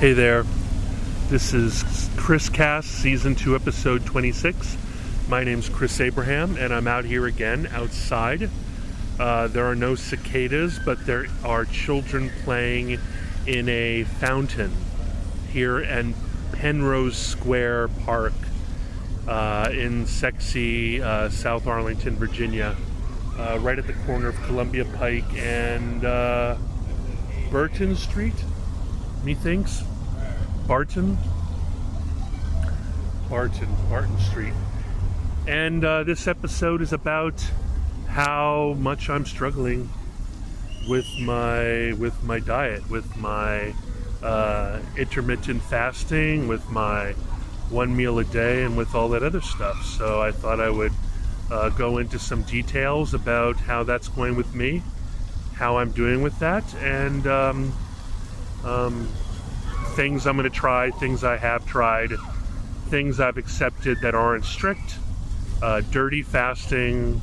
Hey there. This is Chris Cast, Season 2, Episode 26. My name's Chris Abraham, and I'm out here again outside. Uh, there are no cicadas, but there are children playing in a fountain here in Penrose Square Park uh, in sexy uh, South Arlington, Virginia, uh, right at the corner of Columbia Pike and uh, Burton Street, methinks. Barton. Barton, Barton Street. And uh, this episode is about how much I'm struggling with my with my diet, with my uh, intermittent fasting, with my one meal a day, and with all that other stuff. So I thought I would uh, go into some details about how that's going with me, how I'm doing with that, and um, um, things I'm going to try, things I have tried, things I've accepted that aren't strict, uh, dirty fasting,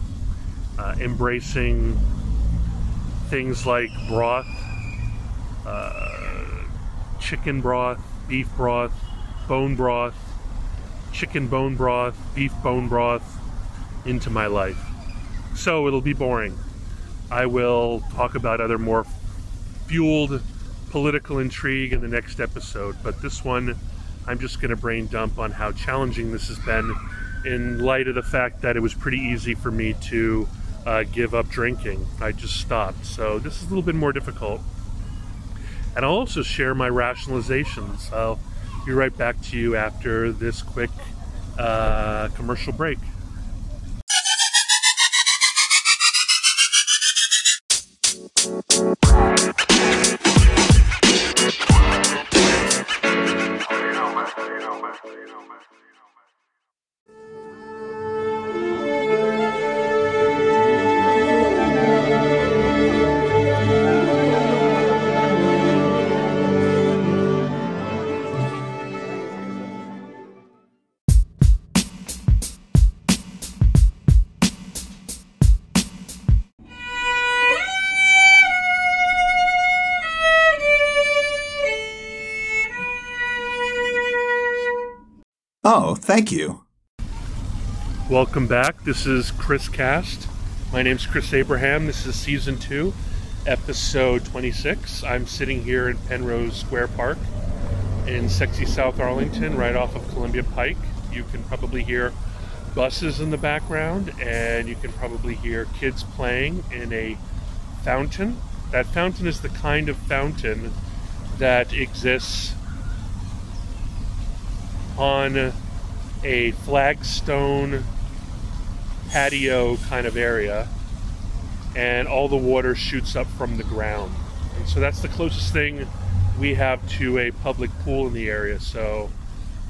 uh, embracing things like broth, uh, chicken broth, beef broth, bone broth, chicken bone broth, beef bone broth into my life. So it'll be boring. I will talk about other more fueled political intrigue in the next episode, but this one I'm just going to brain dump on how challenging this has been in light of the fact that it was pretty easy for me to uh, give up drinking. I just stopped. So this is a little bit more difficult. And I'll also share my rationalizations. I'll be right back to you after this quick uh, commercial break. Thank you. Welcome back. This is Chris Cast. My name's Chris Abraham. This is season two, episode 26. I'm sitting here in Penrose Square Park in sexy South Arlington, right off of Columbia Pike. You can probably hear buses in the background, and you can probably hear kids playing in a fountain. That fountain is the kind of fountain that exists on a flagstone patio kind of area, and all the water shoots up from the ground. And so that's the closest thing we have to a public pool in the area. So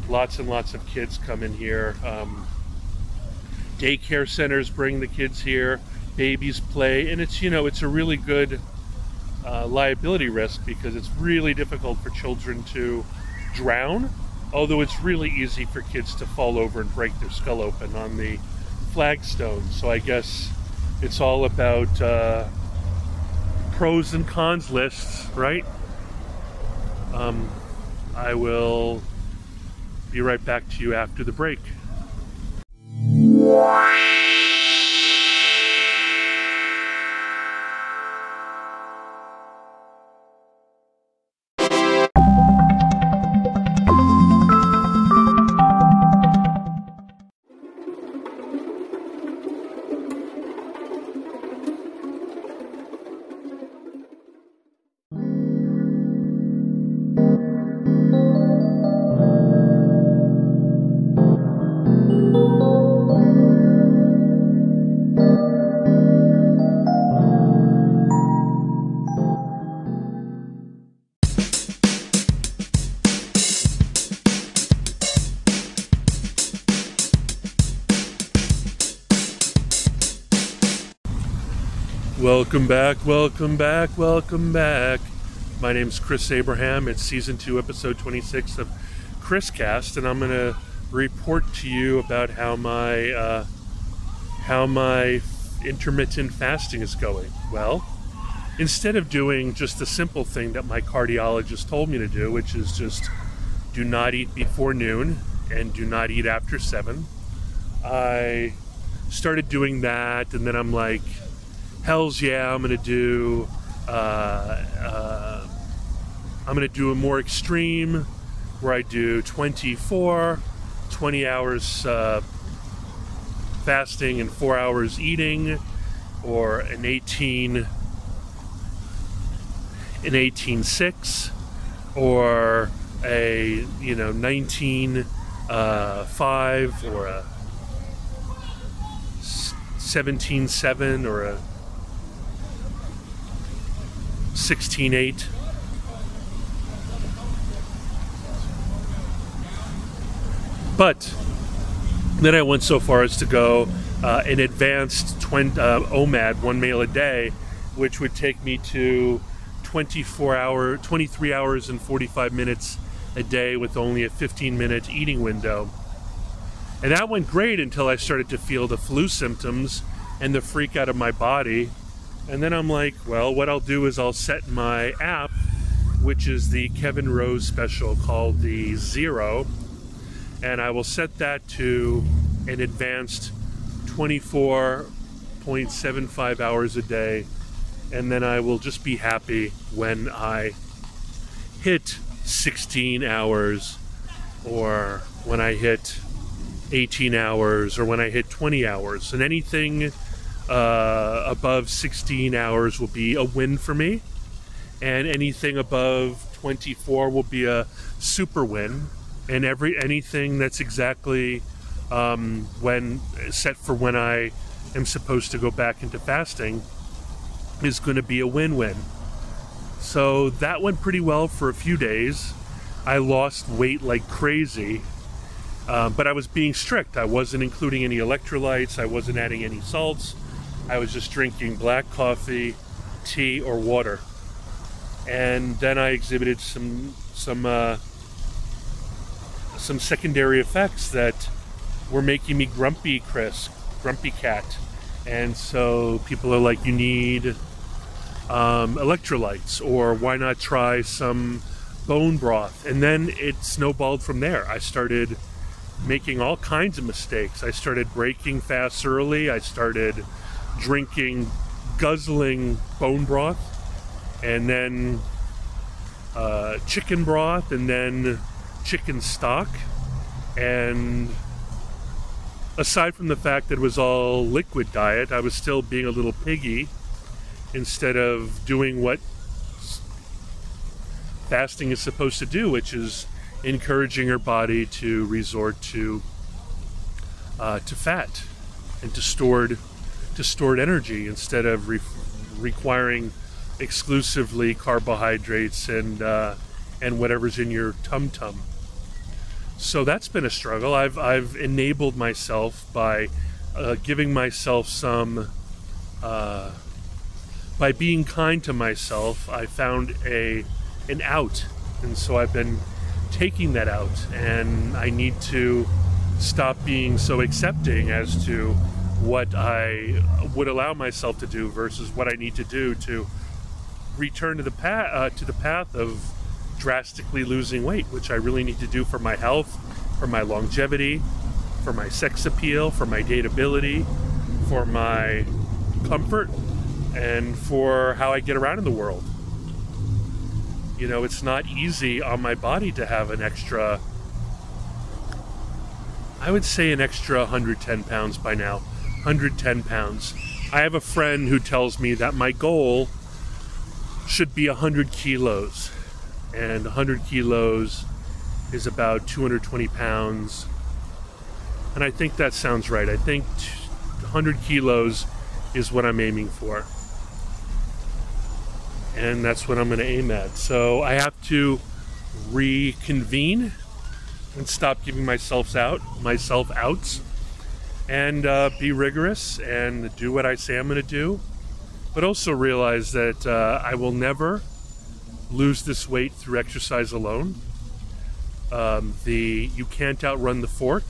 lots and lots of kids come in here. Um, daycare centers bring the kids here. Babies play, and it's you know it's a really good uh, liability risk because it's really difficult for children to drown although it's really easy for kids to fall over and break their skull open on the flagstone. So I guess it's all about uh, pros and cons lists, right? Um, I will be right back to you after the break. Welcome back, welcome back, welcome back. My name's Chris Abraham. It's season two, episode 26 of Chris Cast, and I'm going to report to you about how my uh, how my intermittent fasting is going. Well, instead of doing just the simple thing that my cardiologist told me to do, which is just do not eat before noon and do not eat after seven, I started doing that, and then I'm like, hell's yeah, I'm gonna do. Uh, uh, I'm gonna do a more extreme, where I do 24, 20 hours uh, fasting and four hours eating, or an 18, an 18 6, or a you know 19 uh, 5 or a 17 7 or a 16 8 but then I went so far as to go uh, an advanced twin, uh, OMAD one meal a day which would take me to 24 hour 23 hours and 45 minutes a day with only a 15 minute eating window. And that went great until I started to feel the flu symptoms and the freak out of my body. And then I'm like, well, what I'll do is I'll set my app, which is the Kevin Rose special called the Zero, and I will set that to an advanced 24.75 hours a day. And then I will just be happy when I hit 16 hours or when I hit 18 hours or when I hit 20 hours. And anything uh, above 16 hours will be a win for me. And anything above 24 will be a super win. And every anything that's exactly um, when set for when I am supposed to go back into fasting is going to be a win-win. So that went pretty well for a few days. I lost weight like crazy, uh, but I was being strict. I wasn't including any electrolytes, I wasn't adding any salts. I was just drinking black coffee, tea, or water. And then I exhibited some some uh, some secondary effects that were making me grumpy, Chris, grumpy cat. And so people are like, you need um, electrolytes, or why not try some bone broth? And then it snowballed from there. I started making all kinds of mistakes. I started breaking fast early. I started drinking, guzzling bone broth, and then uh, chicken broth, and then chicken stock. And aside from the fact that it was all liquid diet, I was still being a little piggy instead of doing what fasting is supposed to do, which is encouraging your body to resort to uh, to fat and to stored to stored energy instead of re- requiring exclusively carbohydrates and uh, and whatever's in your tum tum. So that's been a struggle. I've I've enabled myself by uh, giving myself some uh, by being kind to myself, I found a an out, and so I've been taking that out, and I need to stop being so accepting as to what I would allow myself to do versus what I need to do to return to the path uh, to the path of drastically losing weight, which I really need to do for my health, for my longevity, for my sex appeal, for my dateability, for my comfort, and for how I get around in the world. You know, it's not easy on my body to have an extra, I would say an extra 110 pounds by now. 110 pounds. I have a friend who tells me that my goal should be 100 kilos. And 100 kilos is about 220 pounds. And I think that sounds right. I think 100 kilos is what I'm aiming for and that's what I'm going to aim at. So I have to reconvene and stop giving myself out, myself outs, and uh, be rigorous and do what I say I'm going to do, but also realize that uh, I will never lose this weight through exercise alone. Um, the you can't outrun the fork,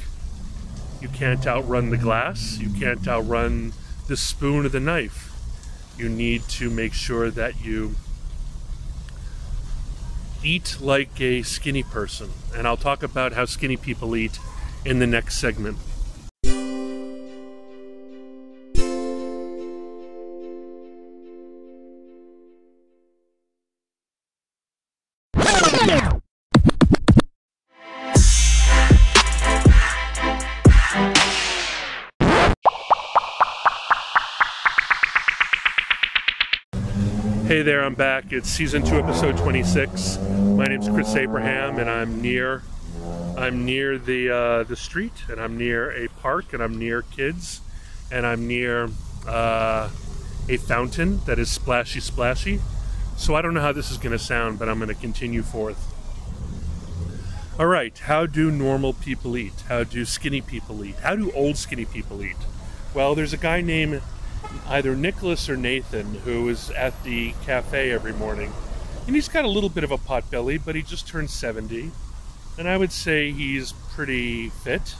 you can't outrun the glass, you can't outrun the spoon or the knife You need to make sure that you eat like a skinny person. And I'll talk about how skinny people eat in the next segment. Back. It's season two, episode 26. My name's Chris Abraham, and I'm near, I'm near the uh, the street, and I'm near a park, and I'm near kids, and I'm near uh, a fountain that is splashy, splashy. So I don't know how this is going to sound, but I'm going to continue forth. All right, how do normal people eat? How do skinny people eat? How do old skinny people eat? Well, there's a guy named either Nicholas or Nathan, who is at the cafe every morning. And he's got a little bit of a pot belly, but he just turned 70. And I would say he's pretty fit.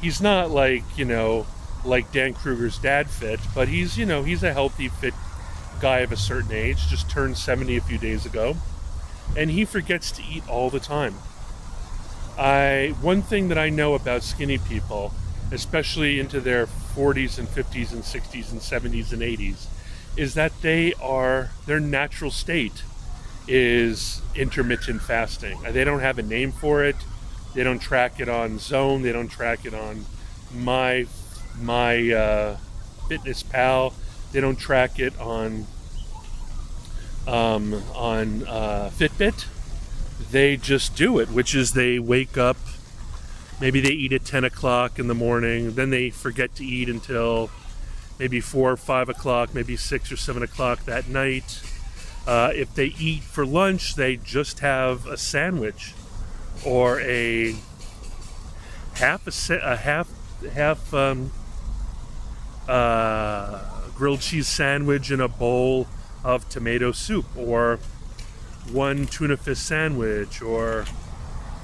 He's not like, you know, like Dan Kruger's dad fit, but he's, you know, he's a healthy, fit guy of a certain age, just turned 70 a few days ago. And he forgets to eat all the time. I one thing that I know about skinny people especially into their 40s and 50s and 60s and 70s and 80s, is that they are their natural state is intermittent fasting. They don't have a name for it. They don't track it on Zone. They don't track it on my my uh, Fitness Pal. They don't track it on um, on uh, Fitbit. They just do it, which is they wake up maybe they eat at 10 o'clock in the morning, then they forget to eat until maybe 4 or 5 o'clock, maybe 6 or 7 o'clock that night. Uh, if they eat for lunch, they just have a sandwich or a half a, a half half um, uh, grilled cheese sandwich in a bowl of tomato soup, or one tuna fish sandwich, or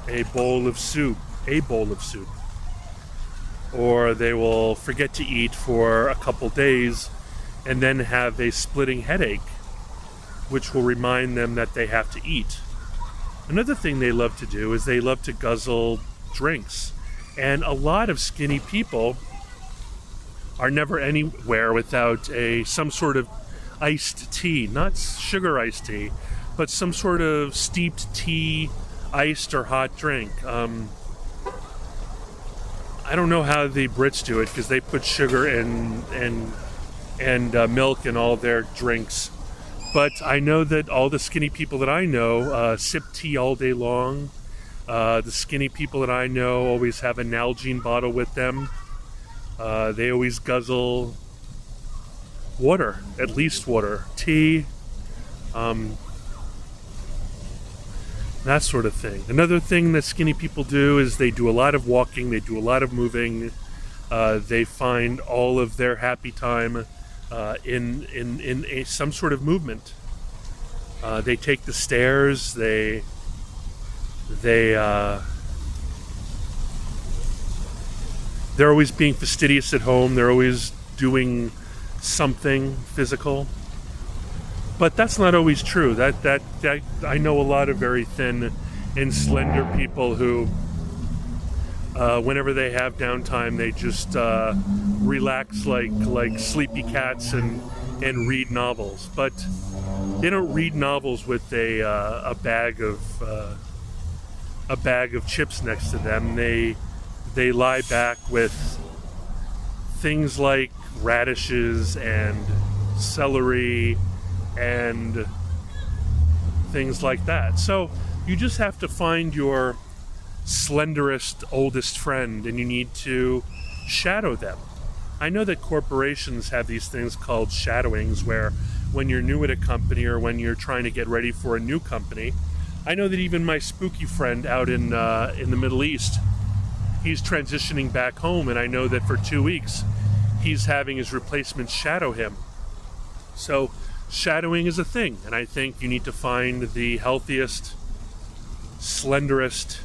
a bowl of soup a bowl of soup. Or they will forget to eat for a couple days and then have a splitting headache, which will remind them that they have to eat. Another thing they love to do is they love to guzzle drinks. And a lot of skinny people are never anywhere without a some sort of iced tea, not sugar iced tea, but some sort of steeped tea, iced or hot drink. Um, I don't know how the Brits do it because they put sugar and and and uh, milk in all their drinks. But I know that all the skinny people that I know uh, sip tea all day long. Uh, the skinny people that I know always have a Nalgene bottle with them. Uh, they always guzzle water, at least water, tea. Um, that sort of thing. Another thing that skinny people do is they do a lot of walking, they do a lot of moving. Uh, they find all of their happy time uh, in in in a, some sort of movement. Uh, they take the stairs. They they uh, they're always being fastidious at home. They're always doing something physical but that's not always true. That, that that I know a lot of very thin and slender people who, uh, whenever they have downtime, they just uh, relax like like sleepy cats and and read novels. But they don't read novels with a uh, a bag of uh, a bag of chips next to them. They they lie back with things like radishes and celery and things like that. So you just have to find your slenderest, oldest friend and you need to shadow them. I know that corporations have these things called shadowings where when you're new at a company or when you're trying to get ready for a new company, I know that even my spooky friend out in uh, in the Middle East, he's transitioning back home, and I know that for two weeks, he's having his replacement shadow him. So shadowing is a thing, and I think you need to find the healthiest, slenderest,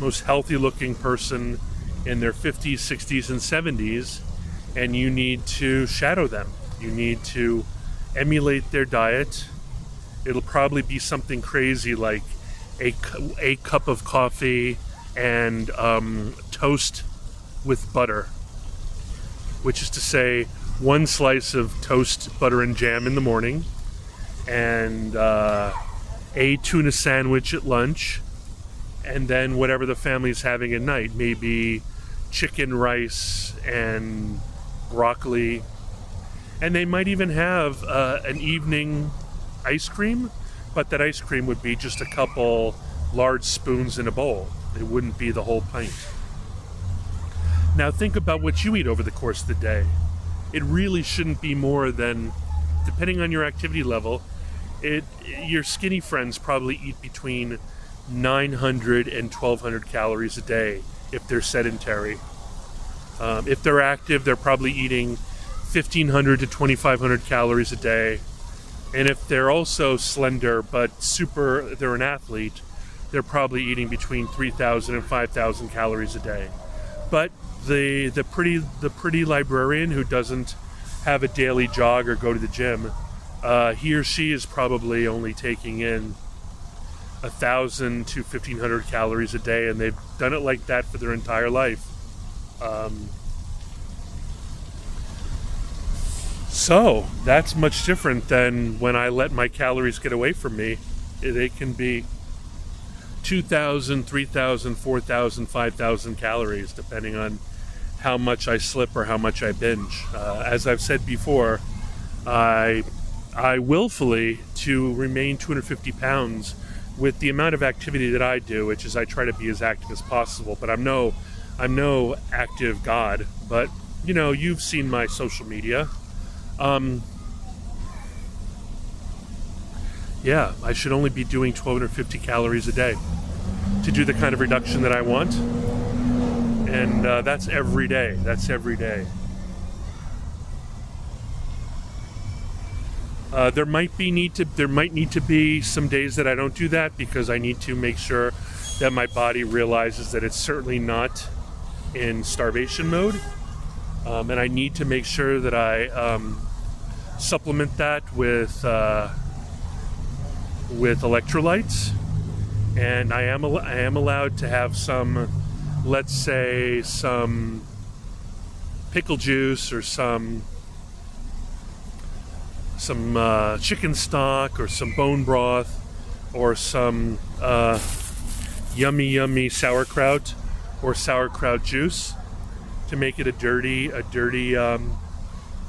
most healthy looking person in their 50s, 60s, and 70s, and you need to shadow them. You need to emulate their diet. It'll probably be something crazy like a, a cup of coffee and um, toast with butter, which is to say, one slice of toast, butter, and jam in the morning, and uh, a tuna sandwich at lunch, and then whatever the family is having at night, maybe chicken, rice, and broccoli. And they might even have uh, an evening ice cream, but that ice cream would be just a couple large spoons in a bowl. It wouldn't be the whole pint. Now, think about what you eat over the course of the day. It really shouldn't be more than, depending on your activity level, it your skinny friends probably eat between 900 and 1200 calories a day if they're sedentary. Um, if they're active, they're probably eating 1500 to 2500 calories a day. And if they're also slender but super, they're an athlete, they're probably eating between 3,000 and 5,000 calories a day. But the the pretty the pretty librarian who doesn't have a daily jog or go to the gym, uh, he or she is probably only taking in a thousand to fifteen hundred calories a day, and they've done it like that for their entire life. Um, so that's much different than when I let my calories get away from me. They can be 2,000, 3,000, 4,000, 5,000 calories, depending on how much I slip or how much I binge. Uh, as I've said before, I, I willfully, to remain 250 pounds with the amount of activity that I do, which is I try to be as active as possible, but I'm no, I'm no active god. But you know, you've seen my social media. Um, yeah, I should only be doing 1250 calories a day to do the kind of reduction that I want. And uh, that's every day. That's every day. Uh, there might be need to there might need to be some days that I don't do that because I need to make sure that my body realizes that it's certainly not in starvation mode, um, and I need to make sure that I um, supplement that with uh, with electrolytes, and I am al- I am allowed to have some, let's say some pickle juice or some some uh, chicken stock or some bone broth or some uh, yummy yummy sauerkraut or sauerkraut juice to make it a dirty a dirty um,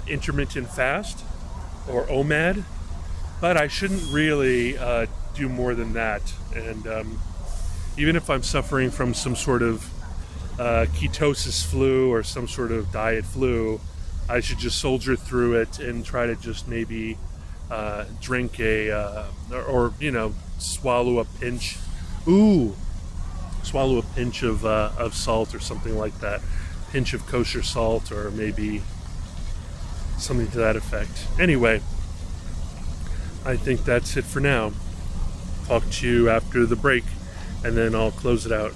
intermittent fast or OMAD but I shouldn't really uh, do more than that. And um, even if I'm suffering from some sort of uh, ketosis flu or some sort of diet flu, I should just soldier through it and try to just maybe uh, drink a uh, or, or, you know swallow a pinch. Ooh, swallow a pinch of uh, of salt or something like that. Pinch of kosher salt or maybe something to that effect. Anyway. I think that's it for now. Talk to you after the break, and then I'll close it out.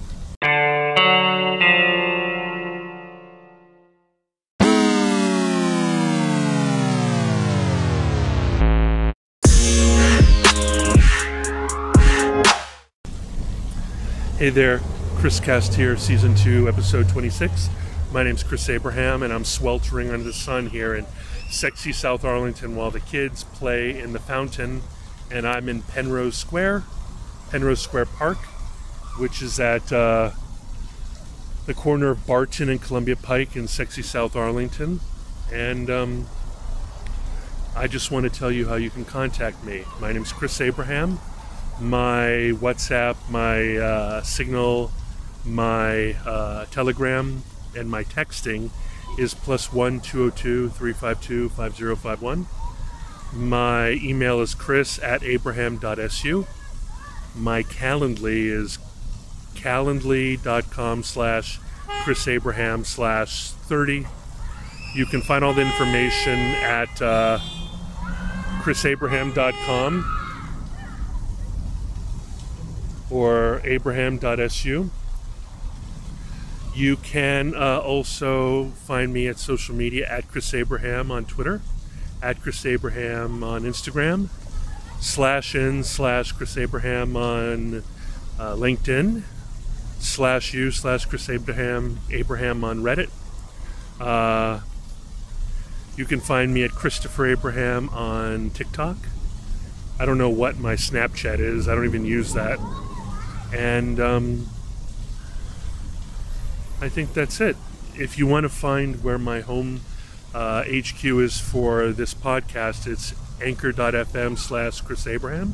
Hey there, Chris Cast here, Season 2, Episode 26. My name's Chris Abraham, and I'm sweltering under the sun here in sexy South Arlington while the kids play in the fountain. And I'm in Penrose Square, Penrose Square Park, which is at uh, the corner of Barton and Columbia Pike in sexy South Arlington. And um, I just want to tell you how you can contact me. My name's Chris Abraham. My WhatsApp, my uh, Signal, my uh, Telegram, and my texting is plus one two zero two three five two five zero five one. My email is chris at abraham.su. My Calendly is calendly.com slash Chris Abraham slash 30. You can find all the information at uh, chrisabraham.com or abraham.su. You can uh, also find me at social media at Chris Abraham on Twitter at Chris Abraham on Instagram, slash in slash Chris Abraham on uh, LinkedIn, slash you slash Chris Abraham Abraham on Reddit. Uh, you can find me at Christopher Abraham on TikTok. I don't know what my Snapchat is. I don't even use that. And um, I think that's it. If you want to find where my home uh, HQ is for this podcast, it's anchor.fm slash Chris Abraham.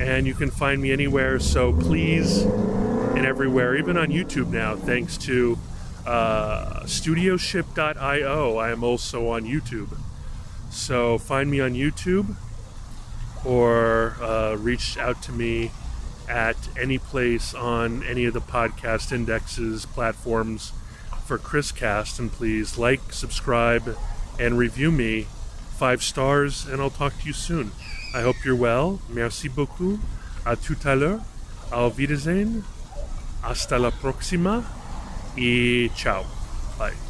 And you can find me anywhere. So please, and everywhere, even on YouTube now, thanks to uh, studioship.io, I am also on YouTube. So find me on YouTube or uh, reach out to me at any place on any of the podcast indexes, platforms for Chriscast. And please like, subscribe, and review me five stars. And I'll talk to you soon. I hope you're well. Merci beaucoup. À tout à l'heure. Au Wiedersehen. Hasta la próxima. Y ciao. Bye.